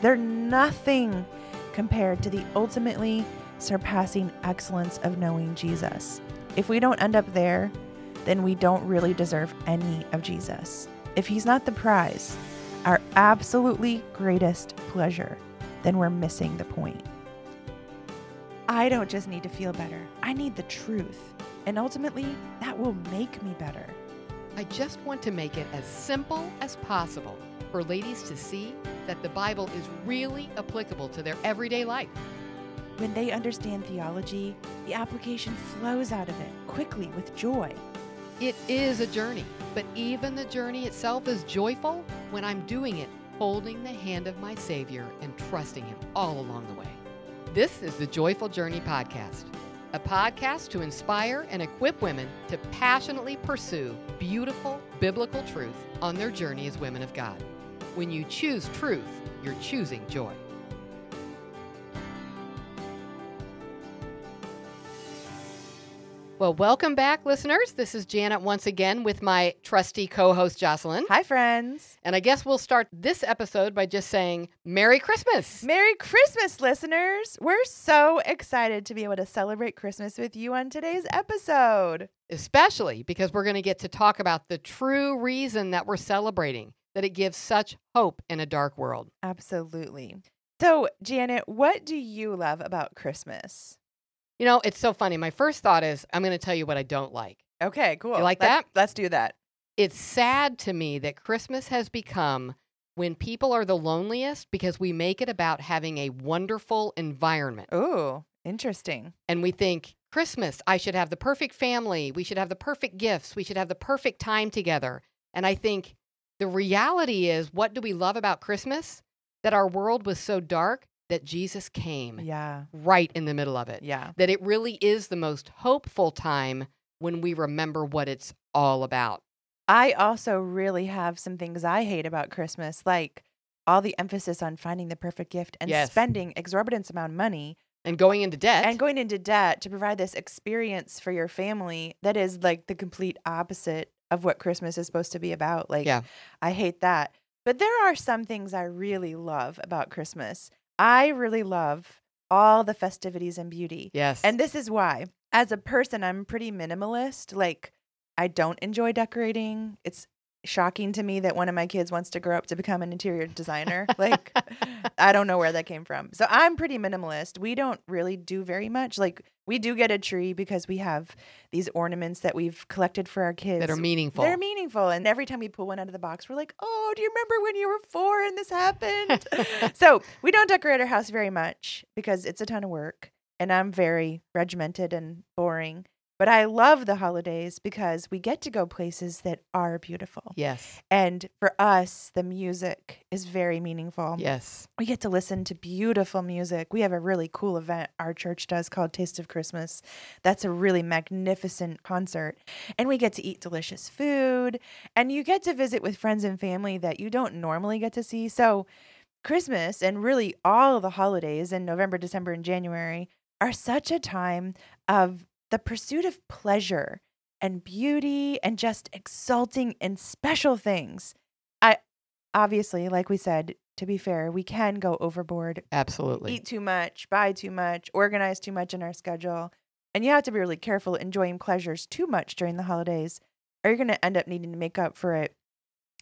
They're nothing compared to the ultimately surpassing excellence of knowing Jesus. If we don't end up there, then we don't really deserve any of Jesus. If he's not the prize, our absolutely greatest pleasure, then we're missing the point. I don't just need to feel better, I need the truth. And ultimately, that will make me better. I just want to make it as simple as possible for ladies to see that the Bible is really applicable to their everyday life. When they understand theology, the application flows out of it quickly with joy. It is a journey, but even the journey itself is joyful when I'm doing it holding the hand of my Savior and trusting Him all along the way. This is the Joyful Journey Podcast, a podcast to inspire and equip women to passionately pursue beautiful biblical truth on their journey as women of God. When you choose truth, you're choosing joy. Well, welcome back, listeners. This is Janet once again with my trusty co host, Jocelyn. Hi, friends. And I guess we'll start this episode by just saying Merry Christmas. Merry Christmas, listeners. We're so excited to be able to celebrate Christmas with you on today's episode. Especially because we're going to get to talk about the true reason that we're celebrating, that it gives such hope in a dark world. Absolutely. So, Janet, what do you love about Christmas? You know, it's so funny. My first thought is I'm going to tell you what I don't like. Okay, cool. You like Let's- that? Let's do that. It's sad to me that Christmas has become when people are the loneliest because we make it about having a wonderful environment. Ooh, interesting. And we think, Christmas, I should have the perfect family. We should have the perfect gifts. We should have the perfect time together. And I think the reality is, what do we love about Christmas? That our world was so dark that Jesus came Yeah. right in the middle of it. Yeah. That it really is the most hopeful time when we remember what it's all about. I also really have some things I hate about Christmas, like all the emphasis on finding the perfect gift and Yes. spending exorbitant amount of money And going into debt. and going into debt to provide this experience for your family that is like the complete opposite of what Christmas is supposed to be about. Like, Yeah. I hate that. But there are some things I really love about Christmas. I really love all the festivities and beauty. yes. And this is why. As a person, I'm pretty minimalist. Like, I don't enjoy decorating. It's shocking to me that one of my kids wants to grow up to become an interior designer. like, I don't know where that came from. So I'm pretty minimalist. We don't really do very much. Like, we do get a tree because we have these ornaments that we've collected for our kids. that are meaningful. They're meaningful. And every time we pull one out of the box, we're like, oh, do you remember when you were four and this happened? so we don't decorate our house very much because it's a ton of work. And I'm very regimented and boring. But I love the holidays because we get to go places that are beautiful. yes. And for us, the music is very meaningful. Yes. We get to listen to beautiful music. We have a really cool event our church does called Taste of Christmas. That's a really magnificent concert. And we get to eat delicious food. And you get to visit with friends and family that you don't normally get to see. So, Christmas and really all the holidays in November, December, and January are such a time of the pursuit of pleasure and beauty and just exulting in special things. I obviously, like we said, to be fair, we can go overboard, Absolutely. eat too much, buy too much, organize too much in our schedule. And you have to be really careful enjoying pleasures too much during the holidays, or you're going to end up needing to make up for it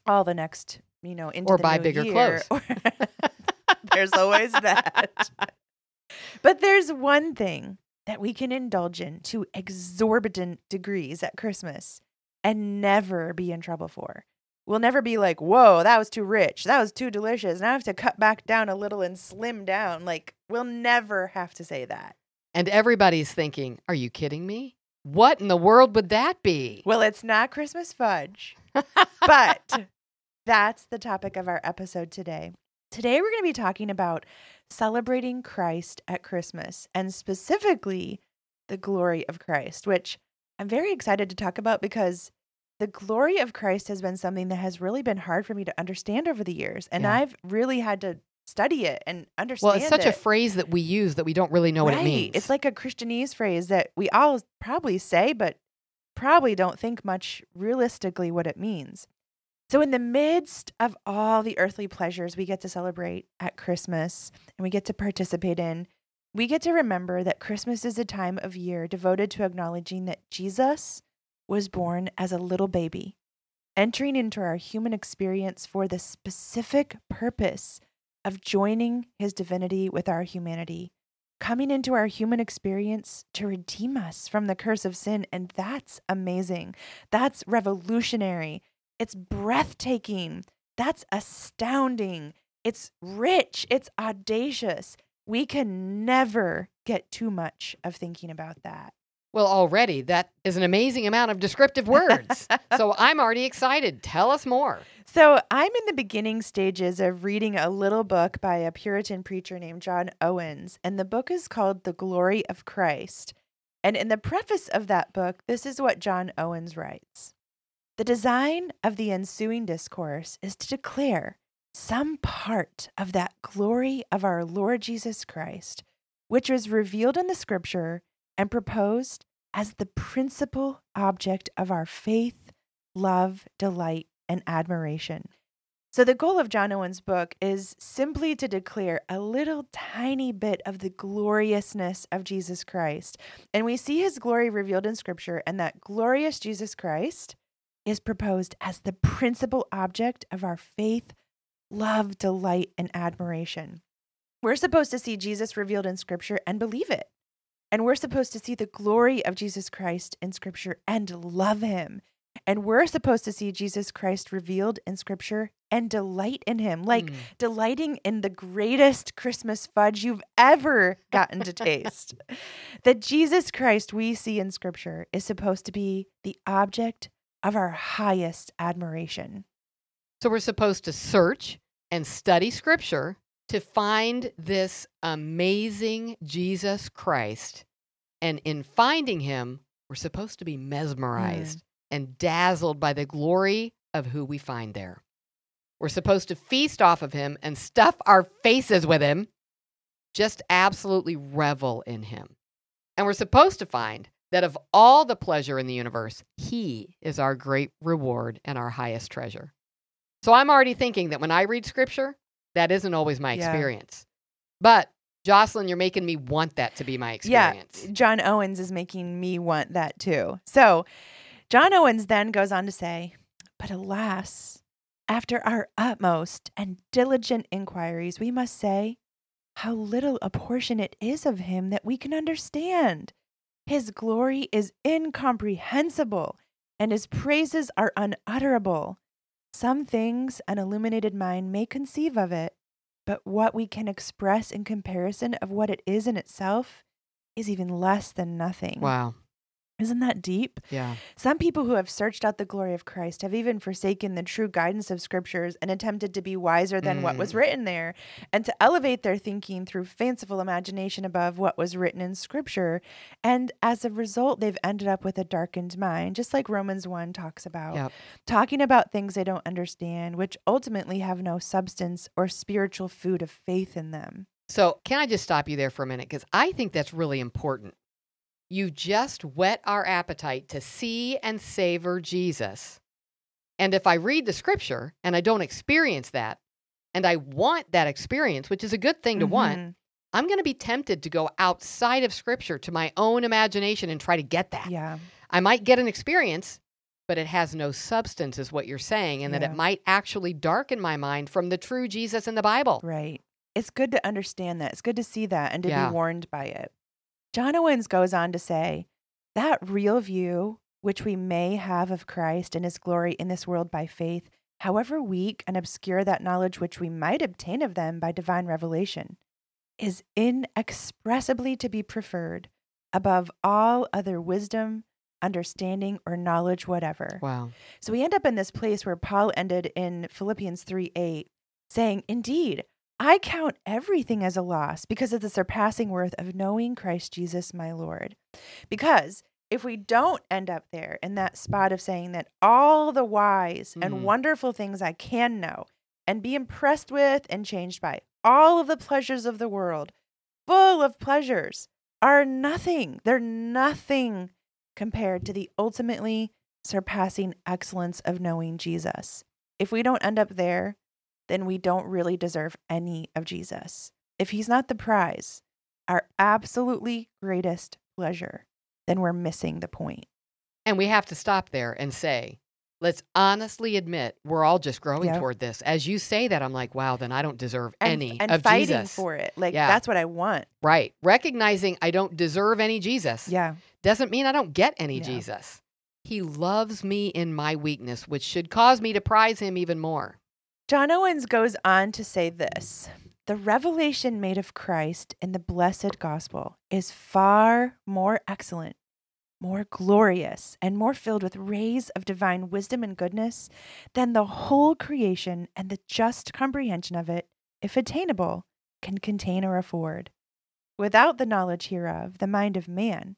all the next, you know, into Or the buy bigger year. there's always that. But there's one thing that we can indulge in to exorbitant degrees at Christmas and never be in trouble for. We'll never be like, whoa, that was too rich. That was too delicious. Now I have to cut back down a little and slim down. Like, we'll never have to say that. And everybody's thinking, are you kidding me? What in the world would that be? Well, it's not Christmas fudge, but that's the topic of our episode today. Today, we're going to be talking about celebrating Christ at Christmas and specifically the glory of Christ, which I'm very excited to talk about because the glory of Christ has been something that has really been hard for me to understand over the years. And Yeah. I've really had to study it and understand well, it's such a phrase that we use that we don't really know what it means. It's like a Christianese phrase that we all probably say, but probably don't think much realistically what it means. So, in the midst of all the earthly pleasures we get to celebrate at Christmas and we get to participate in, we get to remember that Christmas is a time of year devoted to acknowledging that Jesus was born as a little baby, entering into our human experience for the specific purpose of joining his divinity with our humanity, coming into our human experience to redeem us from the curse of sin. And that's amazing. That's revolutionary. It's breathtaking. That's astounding. It's rich. It's audacious. We can never get too much of thinking about that. Well, already that is an amazing amount of descriptive words. so I'm already excited. Tell us more. So I'm in the beginning stages of reading a little book by a Puritan preacher named John Owens, and the book is called The Glory of Christ. And in the preface of that book, this is what John Owens writes The design of the ensuing discourse is to declare some part of that glory of our Lord Jesus Christ, which was revealed in the scripture and proposed as the principal object of our faith, love, delight, and admiration. So, the goal of John Owen's book is simply to declare a little tiny bit of the gloriousness of Jesus Christ. And we see his glory revealed in Scripture, and that glorious Jesus Christ is proposed as the principal object of our faith, love, delight, and admiration. We're supposed to see Jesus revealed in Scripture and believe it. And we're supposed to see the glory of Jesus Christ in Scripture and love him. And we're supposed to see Jesus Christ revealed in Scripture and delight in him, like mm. delighting in the greatest Christmas fudge you've ever gotten to taste. that Jesus Christ we see in Scripture is supposed to be the object of our highest admiration. So we're supposed to search and study Scripture to find this amazing Jesus Christ. And in finding him, we're supposed to be mesmerized mm. and dazzled by the glory of who we find there. We're supposed to feast off of him and stuff our faces with him, just absolutely revel in him. And we're supposed to find that of all the pleasure in the universe, he is our great reward and our highest treasure. So I'm already thinking that when I read scripture, that isn't always my yeah. experience. But Jocelyn, you're making me want that to be my experience. Yeah, John Owens is making me want that too. So, John Owens then goes on to say, But alas, after our utmost and diligent inquiries, we must say how little a portion it is of him that we can understand. His glory is incomprehensible, and his praises are unutterable. Some things an illuminated mind may conceive of it, but what we can express in comparison of what it is in itself is even less than nothing. Wow. Isn't that deep? Yeah. Some people who have searched out the glory of Christ have even forsaken the true guidance of scriptures and attempted to be wiser than mm. what was mm. written there and to elevate their thinking through fanciful imagination above what was written in scripture. And as a result, they've ended up with a darkened mind, just like Romans 1 talks about, yep. talking about things they don't understand, which ultimately have no substance or spiritual food of faith in them. So, can I just stop you there for a minute? Because I think that's really important you just whet our appetite to see and savor Jesus. And if I read the scripture and I don't experience that, and I want that experience, which is a good thing to mm-hmm. want, I'm going to be tempted to go outside of scripture to my own imagination and try to get that. Yeah. I might get an experience, but it has no substance, is what you're saying, and yeah. that it might actually darken my mind from the true Jesus in the Bible. Right. It's good to understand that. It's good to see that and to yeah. be warned by it. John Owens goes on to say that real view which we may have of Christ and his glory in this world by faith, however weak and obscure that knowledge which we might obtain of them by divine revelation, is inexpressibly to be preferred above all other wisdom, understanding, or knowledge whatever. Wow. So we end up in this place where Paul ended in Philippians 3 8, saying, Indeed, I count everything as a loss because of the surpassing worth of knowing Christ Jesus my Lord. Because if we don't end up there in that spot of saying that all the wise mm. and mm-hmm. wonderful things I can know and be impressed with and changed by, all of the pleasures of the world, full of pleasures, are nothing. They're nothing compared to the ultimately surpassing excellence of knowing Jesus. If we don't end up there, then we don't really deserve any of Jesus. If he's not the prize, our absolutely greatest pleasure, then we're missing the point. And we have to stop there and say, let's honestly admit we're all just growing Yep. toward this. As you say that, I'm like, wow, then I don't deserve And, any and of fighting Jesus. for it. Like Yeah. that's what I want. Right. Recognizing I don't deserve any Jesus Yeah. doesn't mean I don't get any Yeah. Jesus. He loves me in my weakness, which should cause me to prize him even more. John Owens goes on to say this The revelation made of Christ in the blessed gospel is far more excellent, more glorious, and more filled with rays of divine wisdom and goodness than the whole creation and the just comprehension of it, if attainable, can contain or afford. Without the knowledge hereof, the mind of man,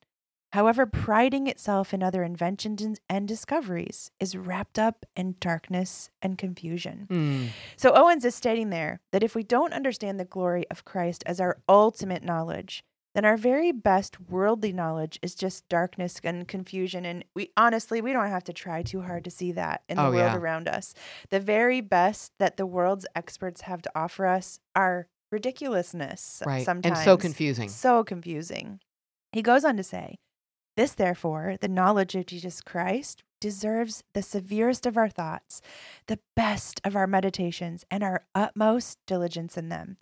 however priding itself in other inventions and- discoveries, is wrapped up in darkness and confusion. Hmm. So Owens is stating there that if we don't understand the glory of Christ as our ultimate knowledge, then our very best worldly knowledge is just darkness and confusion. And we honestly, we don't have to try too hard to see that in the Oh, world yeah. around us. The very best that the world's experts have to offer us are ridiculousness Right. sometimes. And so confusing. So confusing. He goes on to say, This, therefore, the knowledge of Jesus Christ deserves the severest of our thoughts, the best of our meditations, and our utmost diligence in them.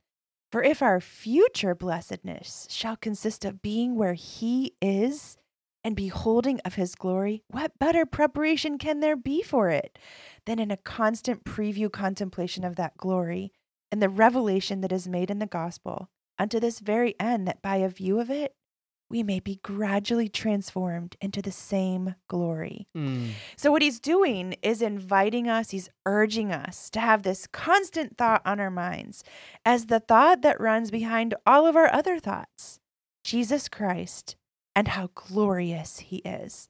For if our future blessedness shall consist of being where He is and beholding of His glory, what better preparation can there be for it than in a constant preview contemplation of that glory and the revelation that is made in the gospel, unto this very end, that by a view of it, we may be gradually transformed into the same glory. Hmm. So, what he's doing is inviting us, he's urging us to have this constant thought on our minds as the thought that runs behind all of our other thoughts Jesus Christ and how glorious he is.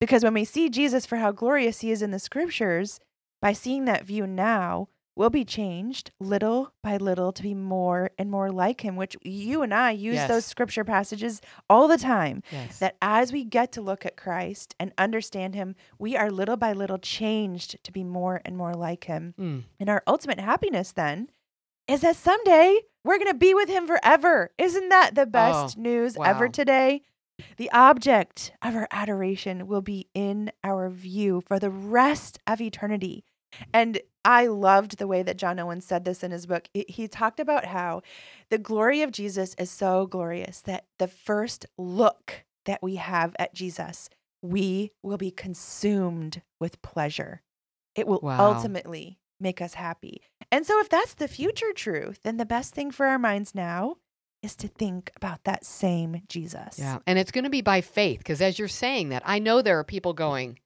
Because when we see Jesus for how glorious he is in the scriptures, by seeing that view now, we'll be changed little by little to be more and more like him, which you and I use Yes. those scripture passages all the time Yes. that as we get to look at Christ and understand him, we are little by little changed to be more and more like him. Hmm. And our ultimate happiness then is that someday we're going to be with him forever. Isn't that the best news ever today? The object of our adoration will be in our view for the rest of eternity. And I loved the way that John Owen said this in his book. He- talked about how the glory of Jesus is so glorious that the first look that we have at Jesus, we will be consumed with pleasure. It will Wow. ultimately make us happy. And so, if that's the future truth, then the best thing for our minds now is to think about that same Jesus. Yeah. And it's going to be by faith because as you're saying that, I know there are people going,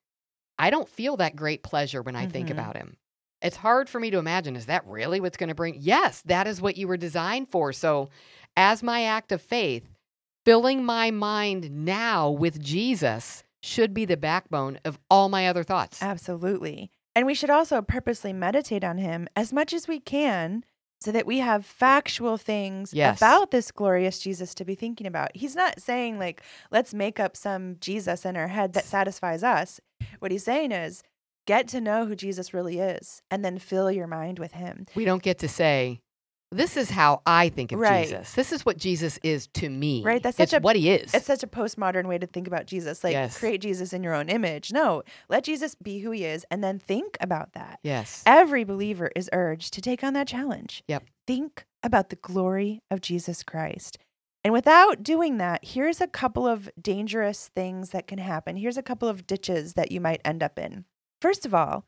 I don't feel that great pleasure when I think Mhm. about him. It's hard for me to imagine. Is that really what's going to bring? Yes, that is what you were designed for. So, as my act of faith, filling my mind now with Jesus should be the backbone of all my other thoughts. Absolutely. And we should also purposely meditate on him as much as we can so that we have factual things Yes. about this glorious Jesus to be thinking about. He's not saying, like, let's make up some Jesus in our head that satisfies us. What he's saying is, get to know who Jesus really is and then fill your mind with him. We don't get to say, this is how I think of Right. Jesus. This is what Jesus is to me. Right, that's it's such a- what he is. It's such a postmodern way to think about Jesus. Like, Yes. create Jesus in your own image. No, let Jesus be who he is and then think about that. yes. Every believer is urged to take on that challenge. Yep. Think about the glory of Jesus Christ. And without doing that, here's a couple of dangerous things that can happen. Here's a couple of ditches that you might end up in. First of all,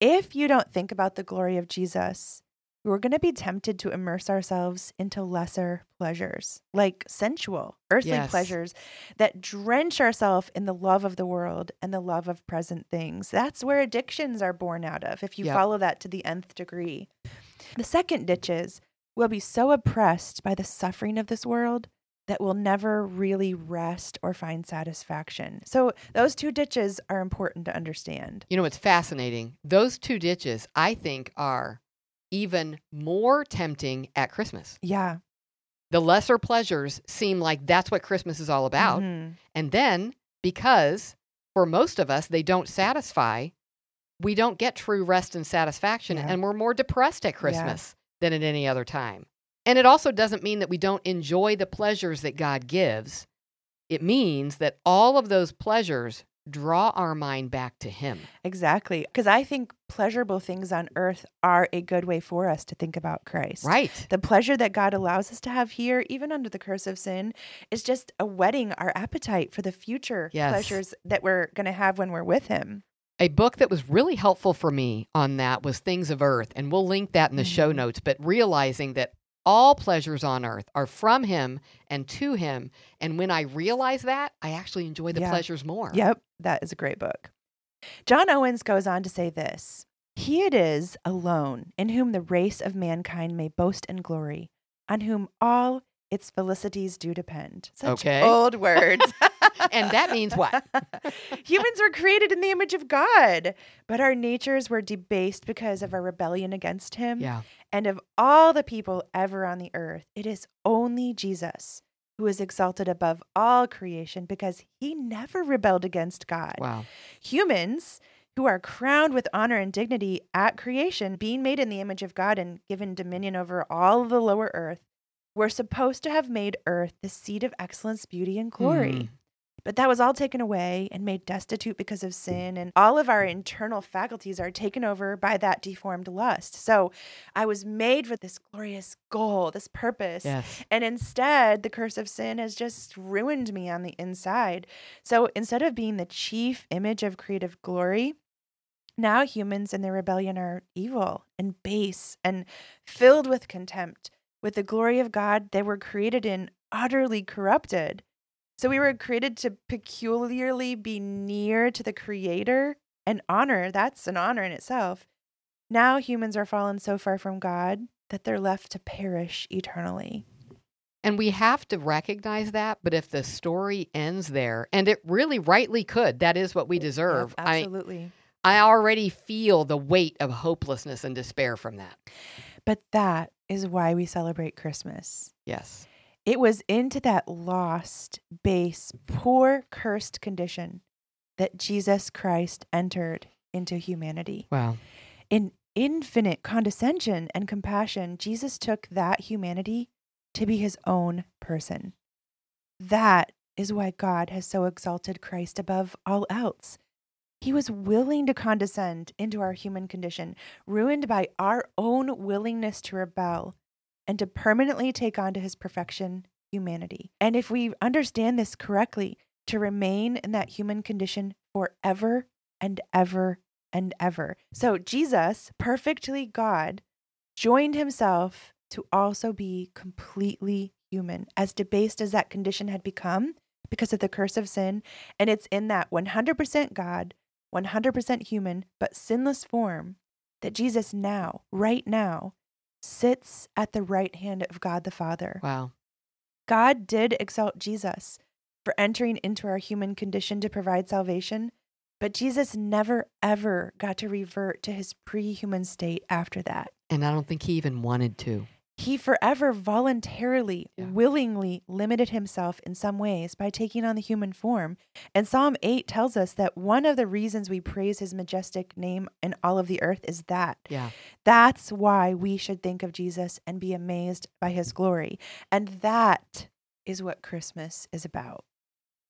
if you don't think about the glory of Jesus, we're going to be tempted to immerse ourselves into lesser pleasures, like sensual, earthly Yes. pleasures that drench ourselves in the love of the world and the love of present things. That's where addictions are born out of, if you Yep. follow that to the nth degree. The second ditch is we'll be so oppressed by the suffering of this world that we'll never really rest or find satisfaction. So, those two ditches are important to understand. You know, it's fascinating. Those two ditches, I think, are even more tempting at Christmas. Yeah. The lesser pleasures seem like that's what Christmas is all about. Mhm. And then, because for most of us, they don't satisfy, we don't get true rest and satisfaction, Yeah. and we're more depressed at Christmas than at any other time. And it also doesn't mean that we don't enjoy the pleasures that God gives. It means that all of those pleasures draw our mind back to Him. Exactly. Because I think pleasurable things on earth are a good way for us to think about Christ. Right. The pleasure that God allows us to have here, even under the curse of sin, is just a whetting our appetite for the future Yes. pleasures that we're going to have when we're with Him. A book that was really helpful for me on that was Things of Earth, and we'll link that in the show Mhm. notes. But realizing that all pleasures on earth are from Him and to Him. And when I realize that, I actually enjoy the Yeah. pleasures more. Yep, that is a great book. John Owens goes on to say this He it is alone in whom the race of mankind may boast and glory, on whom all its felicities do depend. Such Okay. old words. And that means what? Humans were created in the image of God, but our natures were debased because of our rebellion against Him. Yeah. And of all the people ever on the earth, it is only Jesus who is exalted above all creation because he never rebelled against God. Wow. Humans who are crowned with honor and dignity at creation, being made in the image of God and given dominion over all the lower earth, were supposed to have made earth the seat of excellence, beauty, and glory. Mm. But that was all taken away and made destitute because of hmm. sin, and all of our internal faculties are taken over by that deformed lust. So I was made for this glorious goal, this purpose. Yes. And instead, the curse of sin has just ruined me on the inside. So instead of being the chief image of creative glory, now humans in their rebellion are evil and base and filled with contempt. With the glory of God, they were created in utterly corrupted. So we were created to peculiarly be near to the Creator and honor. That's an honor in itself. Now humans are fallen so far from God that they're left to perish eternally. And we have to recognize that. But if the story ends there, and it really rightly could, that is what we deserve. Yep, I, absolutely. I already feel the weight of hopelessness and despair from that. But that is why we celebrate Christmas. Yes. It was into that lost, base, poor, cursed condition that Jesus Christ entered into humanity. Wow. In infinite condescension and compassion, Jesus took that humanity to be his own person. That is why God has so exalted Christ above all else. He was willing to condescend into our human condition, ruined by our own willingness to rebel and to permanently take on to his perfection humanity. And if we understand this correctly, to remain in that human condition forever and ever and ever. So Jesus, perfectly God, joined himself to also be completely human, as debased as that condition had become because of the curse of sin. And it's in that 100% God, 100% human, but sinless form that Jesus now, right now, sits at the right hand of God the Father. Wow. God did exalt Jesus for entering into our human condition to provide salvation, but Jesus never, ever got to revert to his pre human state after that. And I don't think he even wanted to. He forever voluntarily, Yeah. willingly limited himself in some ways by taking on the human form. And Psalm 8 tells us that one of the reasons we praise his majestic name in all of the earth is that. Yeah. That's why we should think of Jesus and be amazed by his glory. And that is what Christmas is about.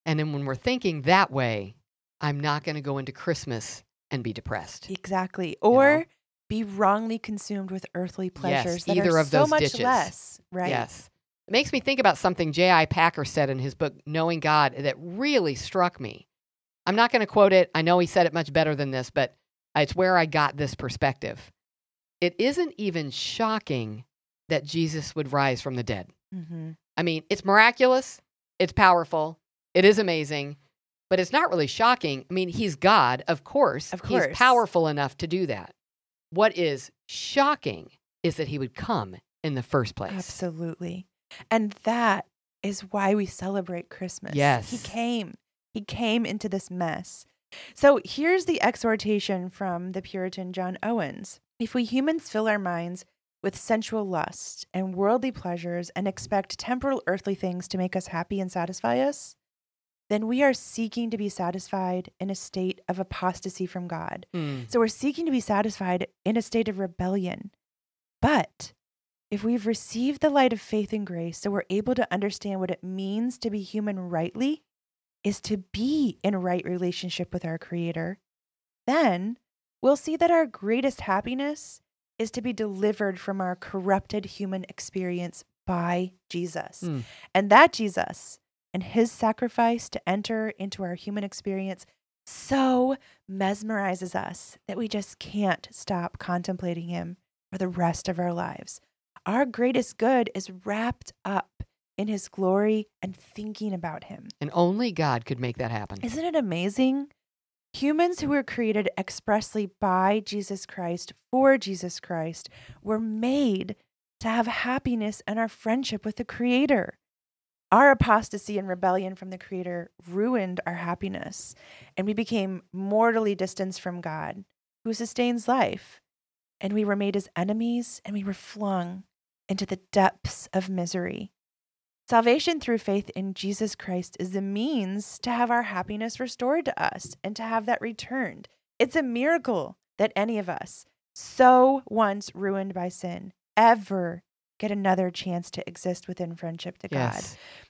And then when we're thinking that way, I'm not going to go into Christmas and be depressed. Exactly. Or be wrongly consumed with earthly pleasures that either are of so those much ditches. less. Right. Yes. It makes me think about something J.I. Packer said in his book, Knowing God, that really struck me. I'm not going to quote it. I know he said it much better than this, but it's where I got this perspective. It isn't even shocking that Jesus would rise from the dead. hmm I mean, it's miraculous, it's powerful, it is amazing, but it's not really shocking. I mean, he's God, of course. Of course. He's powerful enough to do that. What is shocking is that he would come in the first place. Absolutely. And that is why we celebrate Christmas. Yes. He came. He came into this mess. So here's the exhortation from the Puritan John Owens. If we humans fill our minds with sensual lust and worldly pleasures and expect temporal earthly things to make us happy and satisfy us, then we are seeking to be satisfied in a state of apostasy from God. Mm. So we're seeking to be satisfied in a state of rebellion. But if we've received the light of faith and grace, so we're able to understand what it means to be human rightly, is to be in right relationship with our Creator, then we'll see that our greatest happiness is to be delivered from our corrupted human experience by Jesus. Mm. And that Jesus and his sacrifice to enter into our human experience so mesmerizes us that we just can't stop contemplating him for the rest of our lives. Our greatest good is wrapped up in his glory and thinking about him. And only God could make that happen. Isn't it amazing? Humans who were created expressly by Jesus Christ for Jesus Christ were made to have happiness and our friendship with the Creator. Our apostasy and rebellion from the Creator ruined our happiness, and we became mortally distanced from God, who sustains life. And we were made his enemies, and we were flung into the depths of misery. Salvation through faith in Jesus Christ is the means to have our happiness restored to us and to have that returned. It's a miracle that any of us, so once ruined by sin, ever get another chance to exist within friendship to God.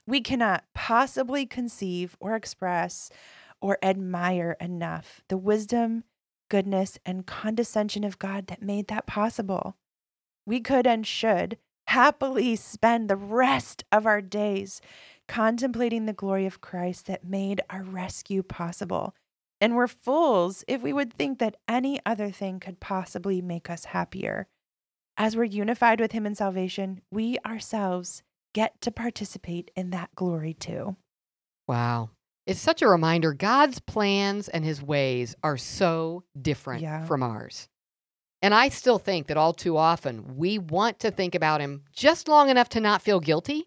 We cannot possibly conceive or express or admire enough the wisdom, goodness, and condescension of God that made that possible. We could and should happily spend the rest of our days contemplating the glory of Christ that made our rescue possible. And we're fools if we would think that any other thing could possibly make us happier. As we're unified with Him in salvation, we ourselves get to participate in that glory too. Wow. It's such a reminder God's plans and his ways are so different Yeah. from ours. And I still think that all too often we want to think about him just long enough to not feel guilty.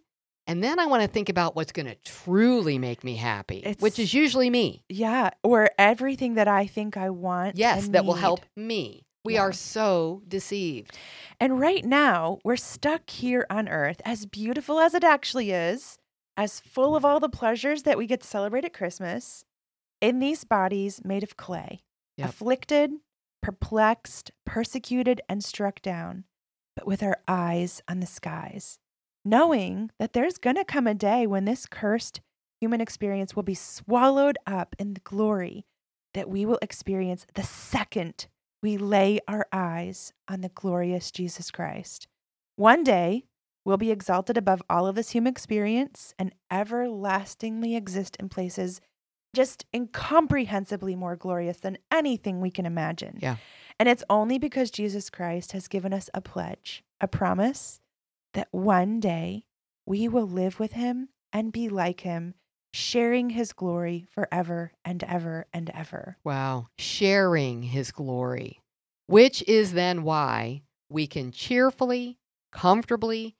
And then I want to think about what's going to truly make me happy, which is usually me. Yeah, or everything that I think I want. Yes, that will help me. We Yeah. are so deceived. And right now, we're stuck here on earth, as beautiful as it actually is, as full of all the pleasures that we get to celebrate at Christmas, in these bodies made of clay, Yep. afflicted, perplexed, persecuted, and struck down, but with our eyes on the skies, knowing that there's going to come a day when this cursed human experience will be swallowed up in the glory that we will experience the second we lay our eyes on the glorious Jesus Christ. One day, we'll be exalted above all of this human experience and everlastingly exist in places just incomprehensibly more glorious than anything we can imagine. Yeah. And it's only because Jesus Christ has given us a pledge, a promise that one day we will live with him and be like him, sharing his glory forever and ever and ever. Wow. Sharing his glory, which is then why we can cheerfully, comfortably,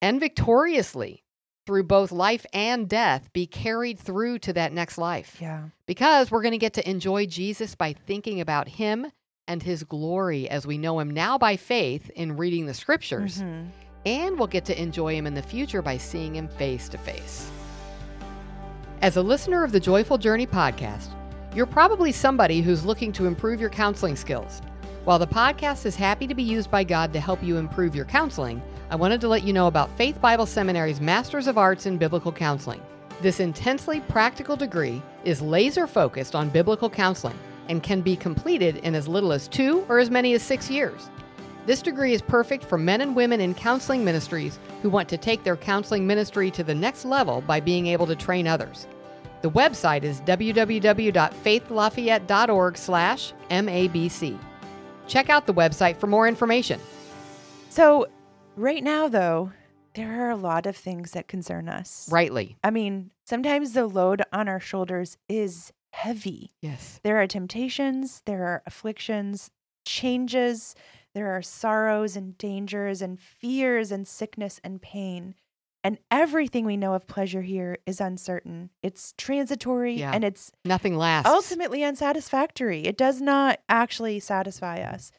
and victoriously through both life and death be carried through to that next life. Yeah. Because we're going to get to enjoy Jesus by thinking about him and his glory as we know him now by faith in reading the scriptures. Mhm. And we'll get to enjoy him in the future by seeing him face to face. As a listener of the Joyful Journey podcast, you're probably somebody who's looking to improve your counseling skills. While the podcast is happy to be used by God to help you improve your counseling, I wanted to let you know about Faith Bible Seminary's Masters of Arts in Biblical Counseling. This intensely practical degree is laser focused on biblical counseling and can be completed in as little as two or as many as six years. This degree is perfect for men and women in counseling ministries who want to take their counseling ministry to the next level by being able to train others. The website is www.faithlafayette.org slash MABC. Check out the website for more information. So, right now, though, there are a lot of things that concern us. Rightly. I mean, sometimes the load on our shoulders is heavy. Yes. There are temptations, there are afflictions, changes, there are sorrows and dangers and fears and sickness and pain. And everything we know of pleasure here is uncertain. It's transitory Yeah. and it's Nothing lasts. ultimately unsatisfactory. It does not actually satisfy us.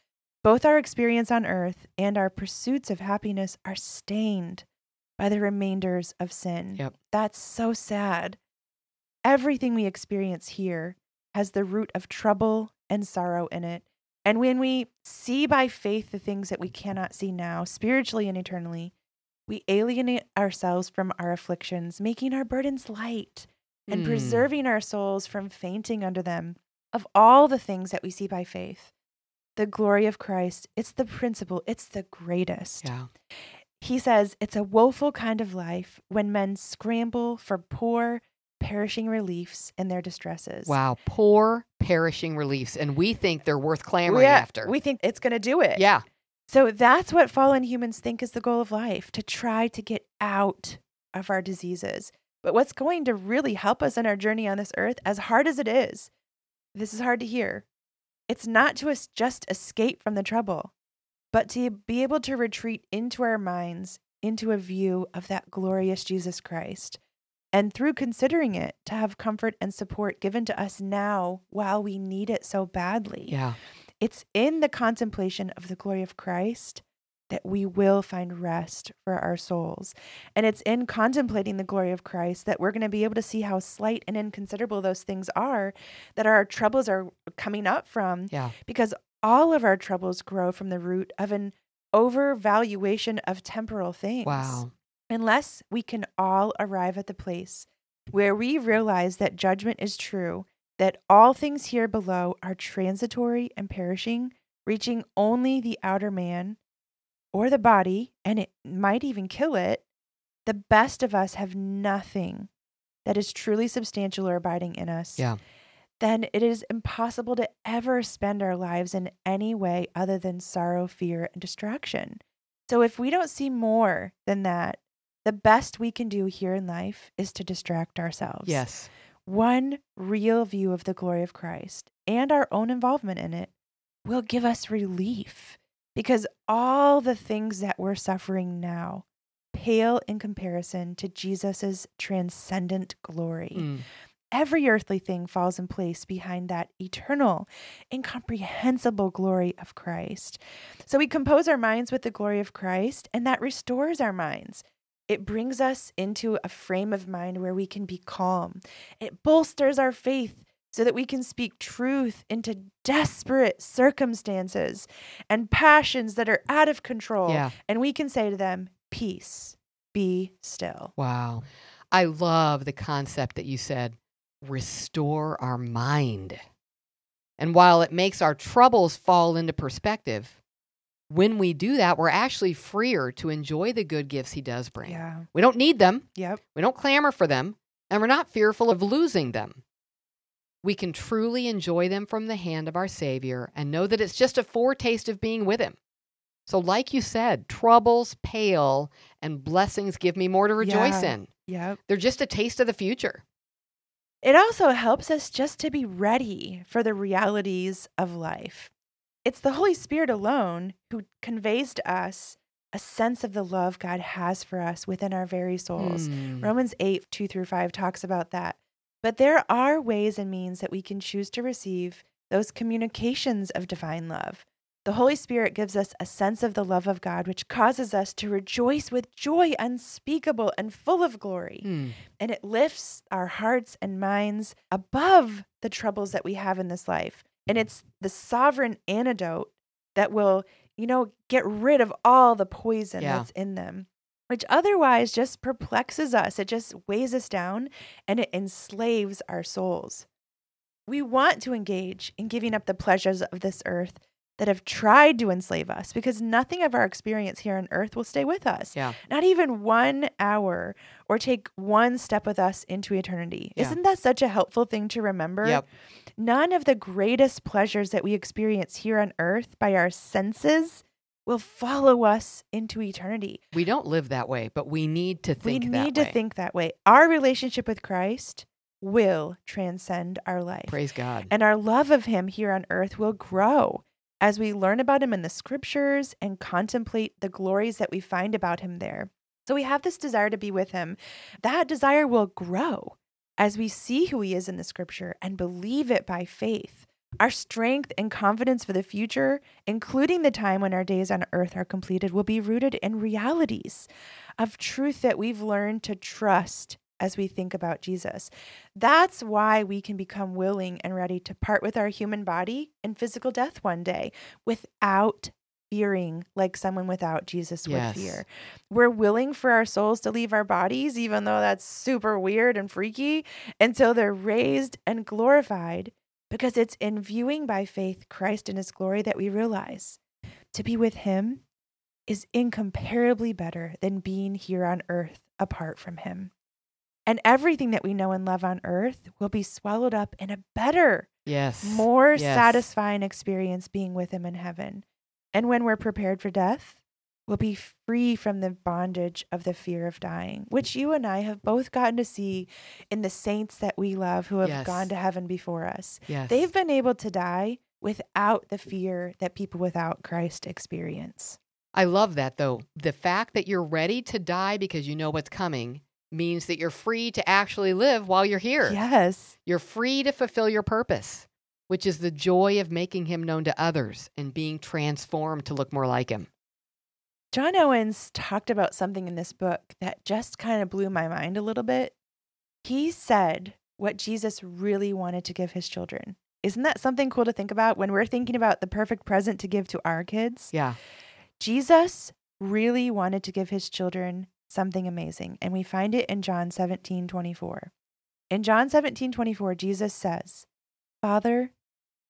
Both our experience on earth and our pursuits of happiness are stained by the remainders of sin. Yep. That's so sad. everything we experience here has the root of trouble and sorrow in it. And when we see by faith the things that we cannot see now, spiritually and eternally, we alienate ourselves from our afflictions, making our burdens light and Mm. preserving our souls from fainting under them. Of all the things that we see by faith, the glory of Christ, it's the principle, it's the greatest. Yeah. He says it's a woeful kind of life when men scramble for poor, perishing reliefs in their distresses. Wow. Poor perishing reliefs. And we think they're worth clamoring Yeah, after. We think it's going to do it. yeah. So that's what fallen humans think is the goal of life to try to get out of our diseases. But what's going to really help us in our journey on this earth, as hard as it is, this is hard to hear. It's not to us just escape from the trouble, but to be able to retreat into our minds, into a view of that glorious Jesus Christ. And through considering it, to have comfort and support given to us now while we need it so badly. Yeah. It's in the contemplation of the glory of Christ that we will find rest for our souls. And it's in contemplating the glory of Christ that we're going to be able to see how slight and inconsiderable those things are that our troubles are coming up from Yeah. because all of our troubles grow from the root of an overvaluation of temporal things Wow. unless we can all arrive at the place where we realize that judgment is true, that all things here below are transitory and perishing, reaching only the outer man or the body, and it might even kill it, the best of us have nothing that is truly substantial or abiding in us. Yeah. Then it is impossible to ever spend our lives in any way other than sorrow, fear, and distraction. So if we don't see more than that, the best we can do here in life is to distract ourselves. Yes. One real view of the glory of Christ and our own involvement in it will give us relief because all the things that we're suffering now pale in comparison to Jesus' transcendent glory. Mm. Every earthly thing falls in place behind that eternal, incomprehensible glory of Christ. So we compose our minds with the glory of Christ, and that restores our minds. It brings us into a frame of mind where we can be calm. It bolsters our faith so that we can speak truth into desperate circumstances and passions that are out of control. Yeah. And we can say to them, Peace, be still. Wow. I love the concept that you said restore our mind. And while it makes our troubles fall into perspective, when we do that, we're actually freer to enjoy the good gifts He does bring. Yeah. We don't need them, Yep. we don't clamor for them, and we're not fearful of losing them. We can truly enjoy them from the hand of our Savior and know that it's just a foretaste of being with Him. So, like you said, troubles pale and blessings give me more to rejoice Yeah. in. Yep. They're just a taste of the future. It also helps us just to be ready for the realities of life. It's the Holy Spirit alone who conveys to us a sense of the love God has for us within our very souls. Mm. Romans 8, 2 through 5 talks about that. But there are ways and means that we can choose to receive those communications of divine love. The Holy Spirit gives us a sense of the love of God, which causes us to rejoice with joy unspeakable and full of glory Mm. and it lifts our hearts and minds above the troubles that we have in this life. And it's the sovereign antidote that will, you know, get rid of all the poison Yeah. that's in them, which otherwise just perplexes us. It just weighs us down and it enslaves our souls. We want to engage in giving up the pleasures of this earth that have tried to enslave us because nothing of our experience here on earth will stay with us Yeah. not even one hour or take one step with us into eternity. Yeah. Isn't that such a helpful thing to remember? Yep. None of the greatest pleasures that we experience here on earth by our senses will follow us into eternity. We don't live that way, but we need to think we need to way. think that way. Our relationship with Christ will transcend our life. Praise God. And our love of him here on earth will grow as we learn about him in the scriptures and contemplate the glories that we find about him there. So we have this desire to be with him. That desire will grow as we see who he is in the scripture and believe it by faith. Our strength and confidence for the future, including the time when our days on earth are completed, will be rooted in realities of truth that we've learned to trust as we think about Jesus. That's why we can become willing and ready to part with our human body and physical death one day without fearing like someone without Jesus Yes. would fear. We're willing for our souls to leave our bodies, even though that's super weird and freaky, until they're raised and glorified, because it's in viewing by faith Christ in his glory that we realize to be with him is incomparably better than being here on earth apart from him. And everything that we know and love on earth will be swallowed up in a better, Yes. more Yes. satisfying experience being with him in heaven. And when we're prepared for death, we'll be free from the bondage of the fear of dying, which you and I have both gotten to see in the saints that we love who have Yes. gone to heaven before us. Yes. They've been able to die without the fear that people without Christ experience. I love that though. The fact that you're ready to die because you know what's coming means that you're free to actually live while you're here. Yes. You're free to fulfill your purpose, which is the joy of making him known to others and being transformed to look more like him. John Owens talked about something in this book that just kind of blew my mind a little bit. He said what Jesus really wanted to give his children. Isn't that something cool to think about when we're thinking about the perfect present to give to our kids? Yeah. Jesus really wanted to give his children something amazing, and we find it in John 17 24. In John 17 24, Jesus says, Father,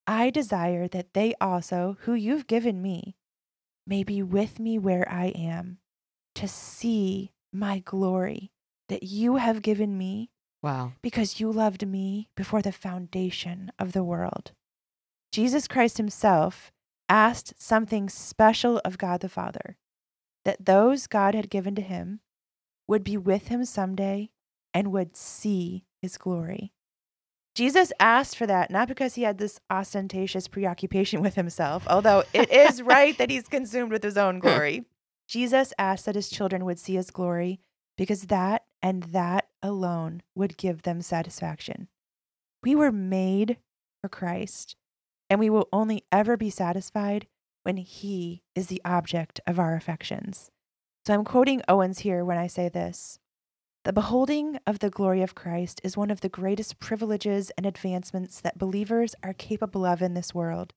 I desire that they also, who you've given me, may be with me where I am, to see my glory that you have given me Wow. because you loved me before the foundation of the world. Jesus Christ himself asked something special of God the Father that those God had given to him would be with him someday and would see his glory. Jesus asked for that not because he had this ostentatious preoccupation with himself, although it is right that he's consumed with his own glory. Jesus asked that his children would see his glory because that and that alone would give them satisfaction. We were made for Christ, and we will only ever be satisfied when He is the object of our affections. So I'm quoting Owens here when I say this. The beholding of the glory of Christ is one of the greatest privileges and advancements that believers are capable of in this world,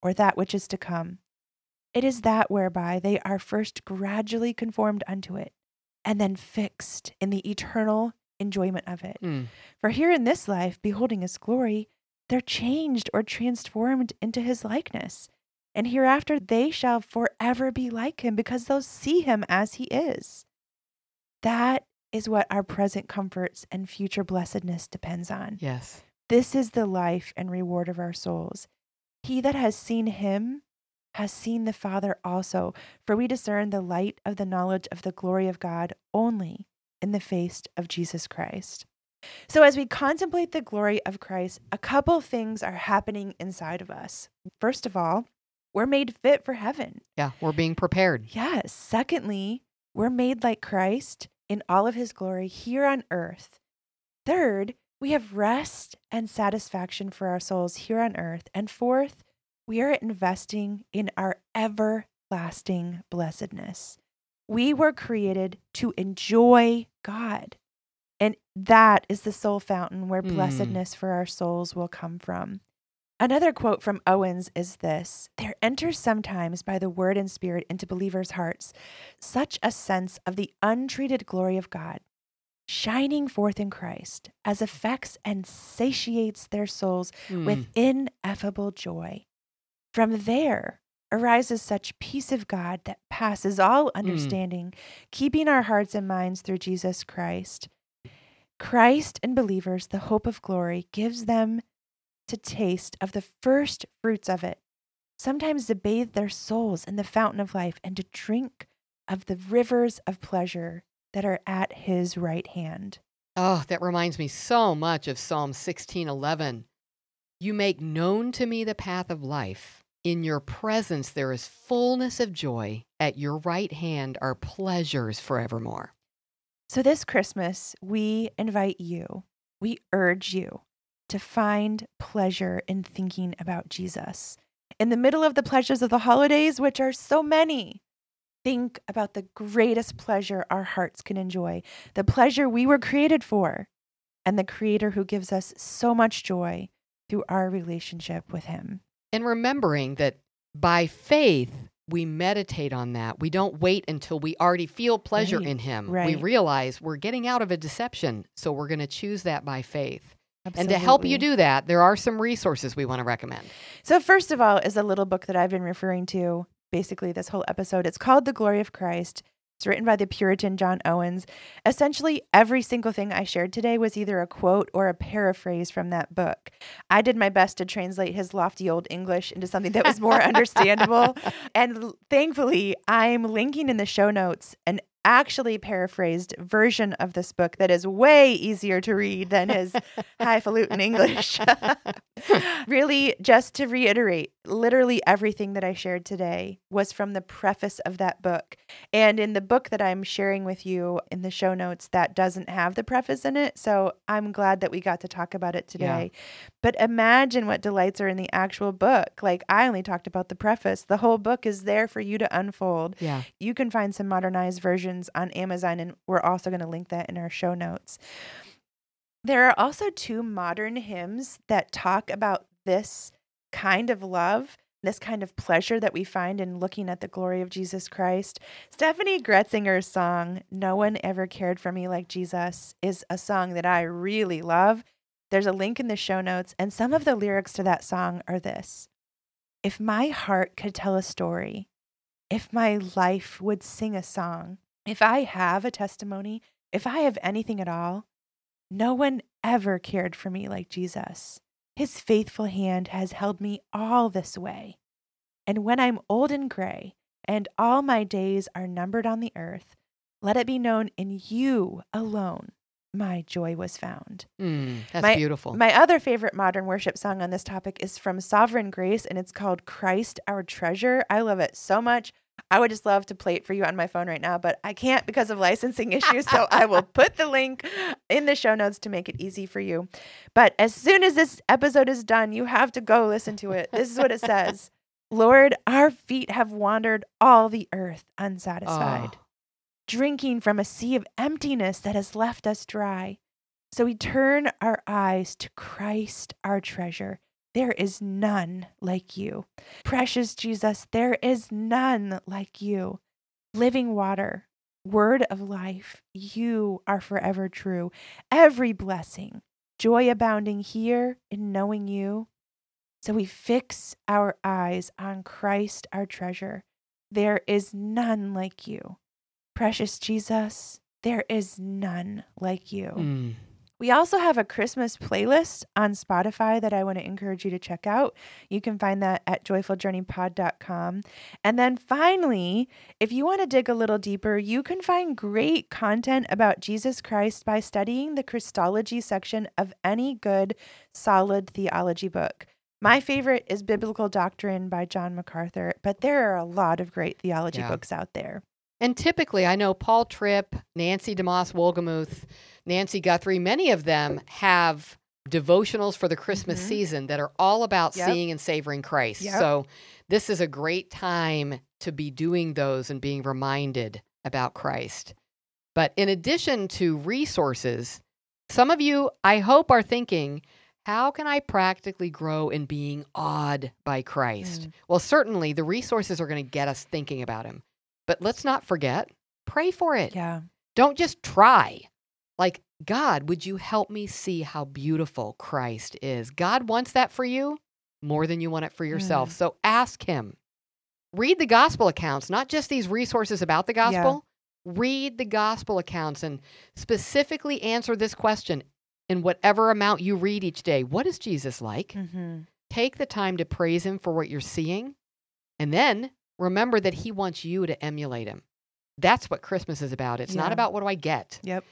or that which is to come. It is that whereby they are first gradually conformed unto it, and then fixed in the eternal enjoyment of it. Mm. For here in this life, beholding his glory, they're changed or transformed into his likeness. And hereafter they shall forever be like him because they'll see him as he is. That is what our present comforts and future blessedness depends on. Yes. This is the life and reward of our souls. He that has seen him has seen the Father also, for we discern the light of the knowledge of the glory of God only in the face of Jesus Christ. So, as we contemplate the glory of Christ, a couple things are happening inside of us. First of all, we're made fit for heaven. Yeah. We're being prepared. Yes. Secondly, we're made like Christ in all of his glory here on earth. Third, we have rest and satisfaction for our souls here on earth. And fourth, we are investing in our everlasting blessedness. We were created to enjoy God. And that is the sole fountain where Mm. blessedness for our souls will come from. Another quote from Owens is this There enters sometimes by the word and spirit into believers' hearts such a sense of the uncreated glory of God, shining forth in Christ, as affects and satiates their souls Mm. with ineffable joy. From there arises such peace of God that passes all understanding, keeping our hearts and minds through Jesus Christ. Christ and believers, the hope of glory, gives them to taste of the first fruits of it, sometimes to bathe their souls in the fountain of life and to drink of the rivers of pleasure that are at his right hand. Oh, that reminds me so much of Psalm 16:11. You make known to me the path of life. In your presence there is fullness of joy. At your right hand are pleasures forevermore. So, this Christmas, we invite you, we urge you to find pleasure in thinking about Jesus. In the middle of the pleasures of the holidays, which are so many, think about the greatest pleasure our hearts can enjoy, the pleasure we were created for, and the Creator who gives us so much joy through our relationship with Him. And remembering that by faith, we meditate on that. We don't wait until we already feel pleasure Right, in Him. We realize we're getting out of a deception, so we're going to choose that by faith. And to help you do that, there are some resources we want to recommend. So, first of all, is a little book that I've been referring to basically this whole episode. It's called The Glory of Christ. It's written by the Puritan John Owens. Essentially, every single thing I shared today was either a quote or a paraphrase from that book. I did my best to translate his lofty old English into something that was more understandable. And thankfully, I'm linking in the show notes an actually paraphrased version of this book that is way easier to read than his highfalutin English. really, just to reiterate, literally everything that I shared today was from the preface of that book. And in the book that I'm sharing with you in the show notes, that doesn't have the preface in it. So I'm glad that we got to talk about it Yeah. today. But imagine what delights are in the actual book. Like, I only talked about the preface, the whole book is there for you to unfold. Yeah. You can find some modernized versions on Amazon, and we're also going to link that in our show notes. There are also two modern hymns that talk about this kind of love, this kind of pleasure that we find in looking at the glory of Jesus Christ. Stephanie Gretzinger's song, No One Ever Cared for Me Like Jesus, is a song that I really love. There's a link in the show notes, and some of the lyrics to that song are this If my heart could tell a story, if my life would sing a song, if I have a testimony, if I have anything at all, no one ever cared for me like Jesus. His faithful hand has held me all this way. And when I'm old and gray, and all my days are numbered on the earth, let it be known in you alone my joy was found. Mm, that's My- beautiful. My other favorite modern worship song on this topic is from Sovereign Grace, and it's called Christ Our Treasure. I love it so much. I would just love to play it for you on my phone right now, but I can't because of licensing issues. So I will put the link in the show notes to make it easy for you. But as soon as this episode is done, you have to go listen to it. This is what it says Lord, our feet have wandered all the earth unsatisfied Oh, drinking from a sea of emptiness that has left us dry. So we turn our eyes to Christ, our treasure. There is none like you. Precious Jesus, there is none like you. Living water, word of life, you are forever true. Every blessing, joy abounding here in knowing you. So we fix our eyes on Christ, our treasure. There is none like you. Precious Jesus, there is none like you. mm. We also have a Christmas playlist on Spotify that I want to encourage you to check out. You can find that at joyfuljourneypod.com. And then finally, if you want to dig a little deeper, you can find great content about Jesus Christ by studying the Christology section of any good, solid theology book. My favorite is Biblical Doctrine by John MacArthur, but there are a lot of great theology Yeah. books out there. And typically, I know Paul Tripp, Nancy DeMoss Wolgemuth, Nancy Guthrie, many of them have devotionals for the Christmas Mhm. season that are all about Yep. seeing and savoring Christ. Yep. So, this is a great time to be doing those and being reminded about Christ. But in addition to resources, some of you, I hope, are thinking, how can I practically grow in being awed by Christ? Mm. Well, certainly the resources are going to get us thinking about him. But let's not forget, pray for it. Yeah. Don't just try. Like, God, would you help me see how beautiful Christ is? God wants that for you more than you want it for yourself. Mm. So ask Him. Read the gospel accounts, not just these resources about the Yeah. gospel. Read the gospel accounts and specifically answer this question in whatever amount you read each day. What is Jesus like? Mm-hmm. Take the time to praise Him for what you're seeing. And then remember that He wants you to emulate Him. That's what Christmas is about. It's not about what do I get. Yep.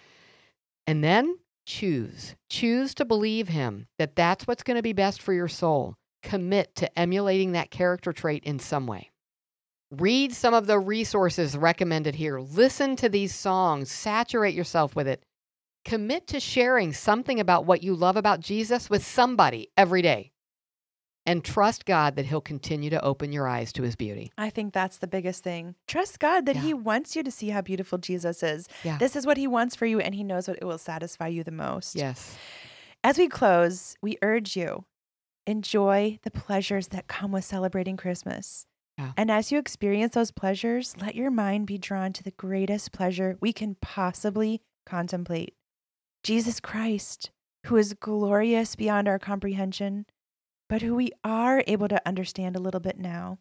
And then choose. Choose to believe him that that's what's going to be best for your soul. Commit to emulating that character trait in some way. Read some of the resources recommended here. Listen to these songs. Saturate yourself with it. Commit to sharing something about what you love about Jesus with somebody every day. And trust God that He'll continue to open your eyes to His beauty. I think that's the biggest thing. Trust God that Yeah. He wants you to see how beautiful Jesus is. Yeah. This is what He wants for you, and He knows what it will satisfy you the most. Yes. As we close, we urge you enjoy the pleasures that come with celebrating Christmas. Yeah. And as you experience those pleasures, let your mind be drawn to the greatest pleasure we can possibly contemplate Jesus Christ, who is glorious beyond our comprehension, but who we are able to understand a little bit now.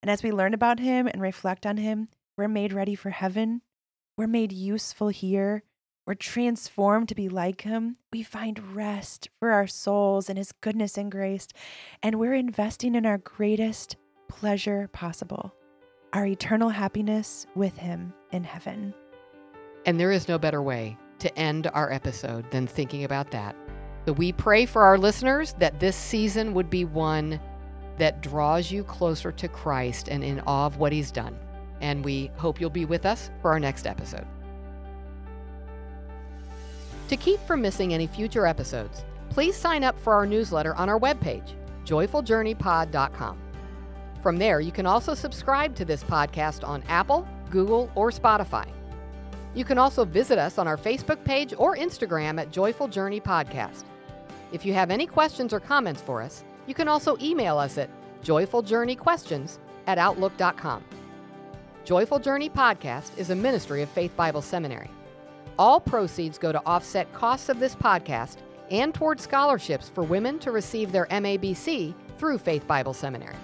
And as we learn about him and reflect on him, we're made ready for heaven. We're made useful here. We're transformed to be like him. We find rest for our souls in his goodness and grace. And we're investing in our greatest pleasure possible our eternal happiness with him in heaven. And there is no better way to end our episode than thinking about that. So we pray for our listeners that this season would be one that draws you closer to Christ and in awe of what he's done. And we hope you'll be with us for our next episode. To keep from missing any future episodes, please sign up for our newsletter on our webpage, joyfuljourneypod.com. From there, you can also subscribe to this podcast on Apple, Google, or Spotify. You can also visit us on our Facebook page or Instagram at Joyful Journey Podcast. If you have any questions or comments for us, you can also email us at joyfuljourneyquestions at outlook.com. Joyful Journey Podcast is a ministry of Faith Bible Seminary. All proceeds go to offset costs of this podcast and toward scholarships for women to receive their MABC through Faith Bible Seminary.